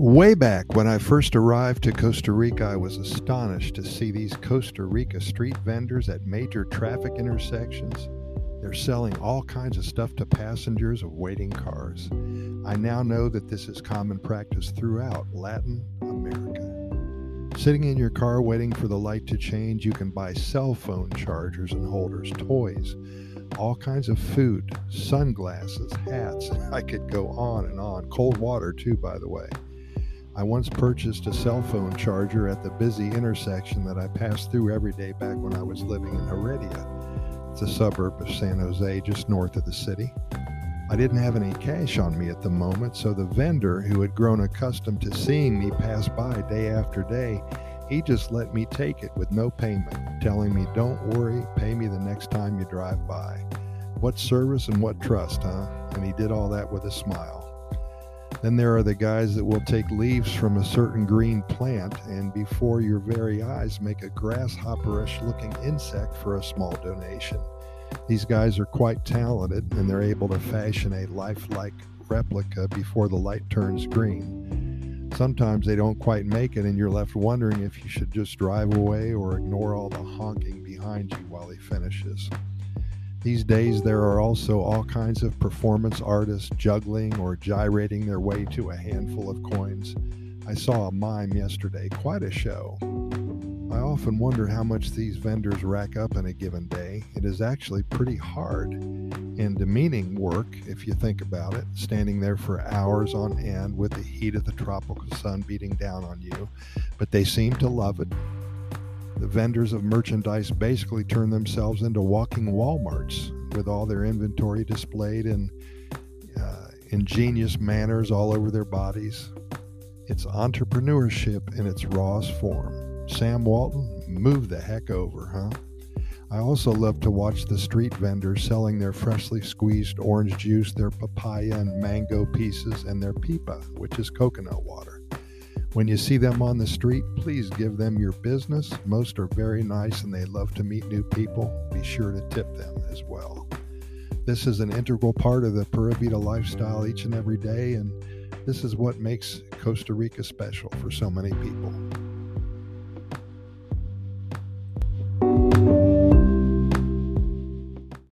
Way back when I first arrived to Costa Rica, I was astonished to see these Costa Rica street vendors at major traffic intersections. They're selling all kinds of stuff to passengers of waiting cars. I now know that this is common practice throughout Latin America. Sitting in your car waiting for the light to change, you can buy cell phone chargers and holders, toys, all kinds of food, sunglasses, hats. I could go on and on. Cold water, too, by the way. I once purchased a cell phone charger at the busy intersection that I passed through every day back when I was living in Heredia. It's a suburb of San Jose, just north of the city. I didn't have any cash on me at the moment, so the vendor, who had grown accustomed to seeing me pass by day after day, he just let me take it with no payment, telling me, Don't worry, pay me the next time you drive by. What service and what trust, huh? And he did all that with a smile. Then there are the guys that will take leaves from a certain green plant and before your very eyes make a grasshopperish looking insect for a small donation. These guys are quite talented and they're able to fashion a lifelike replica before the light turns green. Sometimes they don't quite make it and you're left wondering if you should just drive away or ignore all the honking behind you while he finishes. These days, there are also all kinds of performance artists juggling or gyrating their way to a handful of coins. I saw a mime yesterday, quite a show. I often wonder how much these vendors rack up in a given day. It is actually pretty hard and demeaning work if you think about it, standing there for hours on end with the heat of the tropical sun beating down on you. But they seem to love it the vendors of merchandise basically turn themselves into walking Walmarts with all their inventory displayed in uh, ingenious manners all over their bodies. It's entrepreneurship in its rawest form. Sam Walton, move the heck over, huh? I also love to watch the street vendors selling their freshly squeezed orange juice, their papaya and mango pieces, and their pipa, which is coconut water. When you see them on the street, please give them your business. Most are very nice and they love to meet new people. Be sure to tip them as well. This is an integral part of the Pura Vida lifestyle each and every day, and this is what makes Costa Rica special for so many people.